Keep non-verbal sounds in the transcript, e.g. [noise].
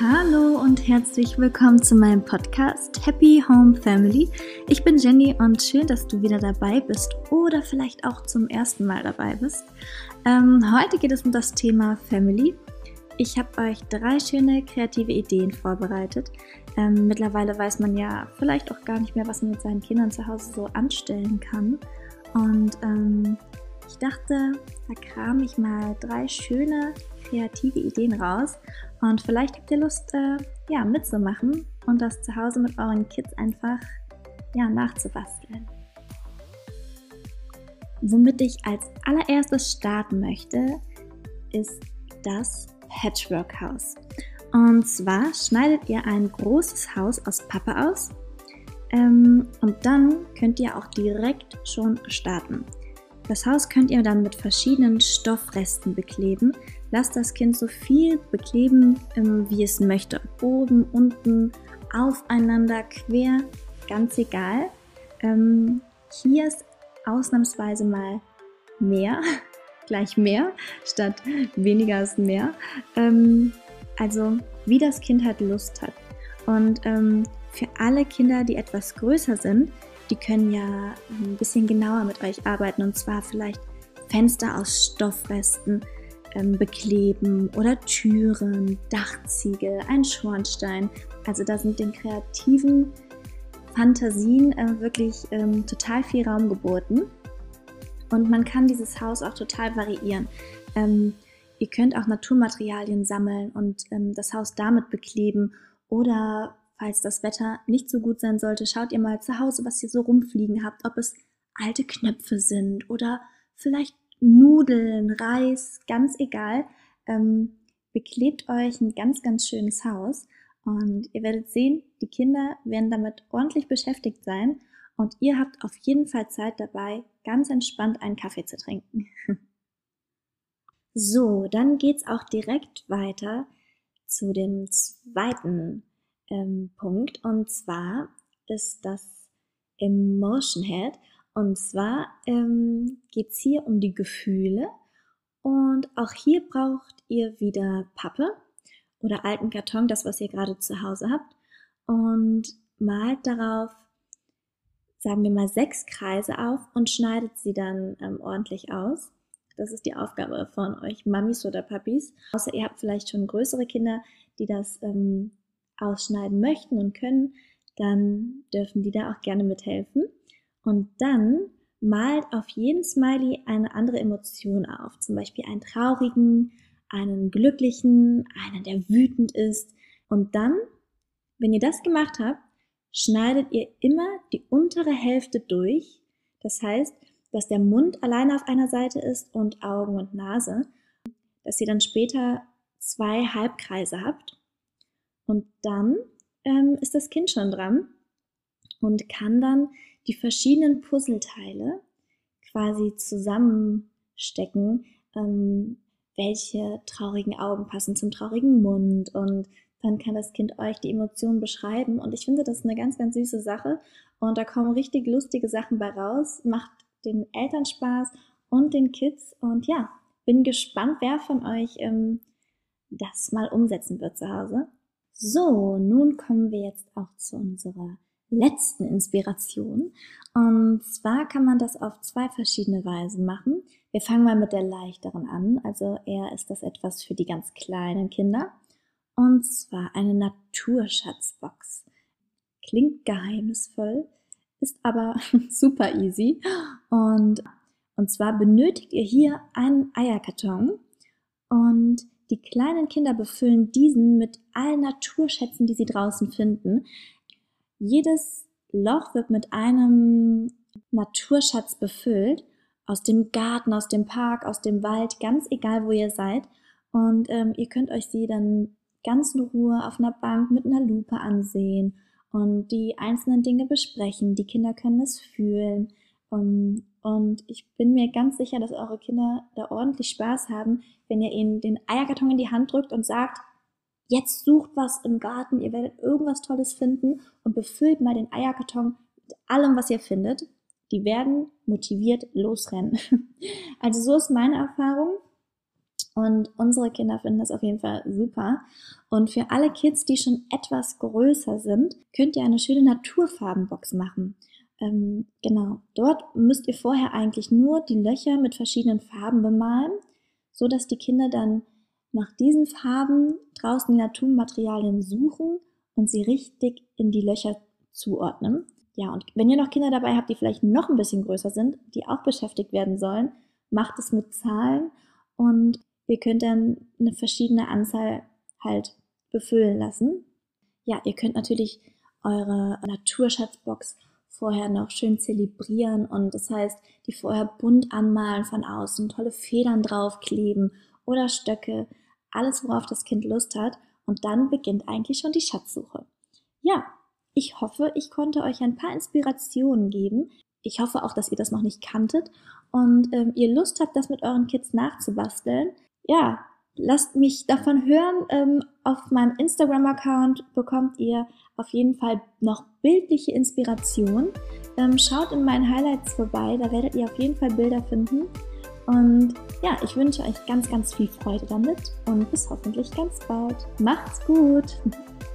Hallo und herzlich willkommen zu meinem Podcast Happy Home Family. Ich bin Jenny und schön, dass du wieder dabei bist oder vielleicht auch zum ersten Mal dabei bist. Ähm, heute geht es um das Thema Family. Ich habe euch drei schöne kreative Ideen vorbereitet. Ähm, mittlerweile weiß man ja vielleicht auch gar nicht mehr, was man mit seinen Kindern zu Hause so anstellen kann. Und ähm, ich dachte, da kram ich mal drei schöne kreative Ideen raus und vielleicht habt ihr Lust, äh, ja, mitzumachen und das zu Hause mit euren Kids einfach ja, nachzubasteln. Womit ich als allererstes starten möchte, ist das Patchwork Haus. Und zwar schneidet ihr ein großes Haus aus Pappe aus ähm, und dann könnt ihr auch direkt schon starten. Das Haus könnt ihr dann mit verschiedenen Stoffresten bekleben. Lasst das Kind so viel bekleben, ähm, wie es möchte. Oben, unten, aufeinander, quer, ganz egal. Ähm, hier ist ausnahmsweise mal mehr, [laughs] gleich mehr, statt weniger ist mehr. Ähm, also wie das Kind halt Lust hat. Und für alle Kinder, die etwas größer sind, die können ja ein bisschen genauer mit euch arbeiten und zwar vielleicht Fenster aus Stoffresten ähm, bekleben oder Türen, Dachziegel, ein Schornstein. Also da sind den kreativen Fantasien äh, wirklich ähm, total viel Raum geboten. Und man kann dieses Haus auch total variieren. Ähm, ihr könnt auch Naturmaterialien sammeln und ähm, das Haus damit bekleben oder Falls das Wetter nicht so gut sein sollte, schaut ihr mal zu Hause, was ihr so rumfliegen habt, ob es alte Knöpfe sind oder vielleicht Nudeln, Reis, ganz egal. Ähm, beklebt euch ein ganz, ganz schönes Haus und ihr werdet sehen, die Kinder werden damit ordentlich beschäftigt sein und ihr habt auf jeden Fall Zeit dabei, ganz entspannt einen Kaffee zu trinken. [laughs] so, dann geht's auch direkt weiter zu dem zweiten ähm, Punkt. Und zwar ist das Emotion Head. Und zwar ähm, geht es hier um die Gefühle. Und auch hier braucht ihr wieder Pappe oder alten Karton, das, was ihr gerade zu Hause habt. Und malt darauf, sagen wir mal, sechs Kreise auf und schneidet sie dann ähm, ordentlich aus. Das ist die Aufgabe von euch Mamis oder Papis. Außer ihr habt vielleicht schon größere Kinder, die das ähm, ausschneiden möchten und können, dann dürfen die da auch gerne mithelfen. Und dann malt auf jeden Smiley eine andere Emotion auf. Zum Beispiel einen traurigen, einen glücklichen, einen, der wütend ist. Und dann, wenn ihr das gemacht habt, schneidet ihr immer die untere Hälfte durch. Das heißt, dass der Mund alleine auf einer Seite ist und Augen und Nase. Dass ihr dann später zwei Halbkreise habt. Und dann ähm, ist das Kind schon dran und kann dann die verschiedenen Puzzleteile quasi zusammenstecken, ähm, welche traurigen Augen passen zum traurigen Mund und dann kann das Kind euch die Emotionen beschreiben und ich finde das eine ganz, ganz süße Sache und da kommen richtig lustige Sachen bei raus, macht den Eltern Spaß und den Kids und ja, bin gespannt, wer von euch ähm, das mal umsetzen wird zu Hause. So, nun kommen wir jetzt auch zu unserer letzten Inspiration. Und zwar kann man das auf zwei verschiedene Weisen machen. Wir fangen mal mit der leichteren an. Also eher ist das etwas für die ganz kleinen Kinder. Und zwar eine Naturschatzbox. Klingt geheimnisvoll, ist aber [laughs] super easy. Und, und zwar benötigt ihr hier einen Eierkarton und die kleinen Kinder befüllen diesen mit allen Naturschätzen, die sie draußen finden. Jedes Loch wird mit einem Naturschatz befüllt, aus dem Garten, aus dem Park, aus dem Wald, ganz egal, wo ihr seid. Und ähm, ihr könnt euch sie dann ganz in Ruhe auf einer Bank mit einer Lupe ansehen und die einzelnen Dinge besprechen. Die Kinder können es fühlen. Um, ähm, und ich bin mir ganz sicher, dass eure Kinder da ordentlich Spaß haben, wenn ihr ihnen den Eierkarton in die Hand drückt und sagt, jetzt sucht was im Garten, ihr werdet irgendwas Tolles finden und befüllt mal den Eierkarton mit allem, was ihr findet. Die werden motiviert losrennen. [laughs] Also so ist meine Erfahrung. Und unsere Kinder finden das auf jeden Fall super. Und für alle Kids, die schon etwas größer sind, könnt ihr eine schöne Naturfarbenbox machen. Ähm, genau, dort müsst ihr vorher eigentlich nur die Löcher mit verschiedenen Farben bemalen, so dass die Kinder dann nach diesen Farben draußen die Naturmaterialien suchen und sie richtig in die Löcher zuordnen. Ja, und wenn ihr noch Kinder dabei habt, die vielleicht noch ein bisschen größer sind, die auch beschäftigt werden sollen, macht es mit Zahlen und Ihr könnt dann eine verschiedene Anzahl halt befüllen lassen. Ja, ihr könnt natürlich eure Naturschatzbox vorher noch schön zelebrieren und das heißt, die vorher bunt anmalen von außen, tolle Federn draufkleben oder Stöcke, alles worauf das Kind Lust hat und dann beginnt eigentlich schon die Schatzsuche. Ja, ich hoffe, ich konnte euch ein paar Inspirationen geben. Ich hoffe auch, dass ihr das noch nicht kanntet und ähm, ihr Lust habt, das mit euren Kids nachzubasteln ja, lasst mich davon hören. Ähm, auf meinem Instagram-Account bekommt ihr auf jeden Fall noch bildliche Inspiration. Ähm, schaut in meinen Highlights vorbei, da werdet ihr auf jeden Fall Bilder finden. Und ja, ich wünsche euch ganz, ganz viel Freude damit und bis hoffentlich ganz bald. Macht's gut! [laughs]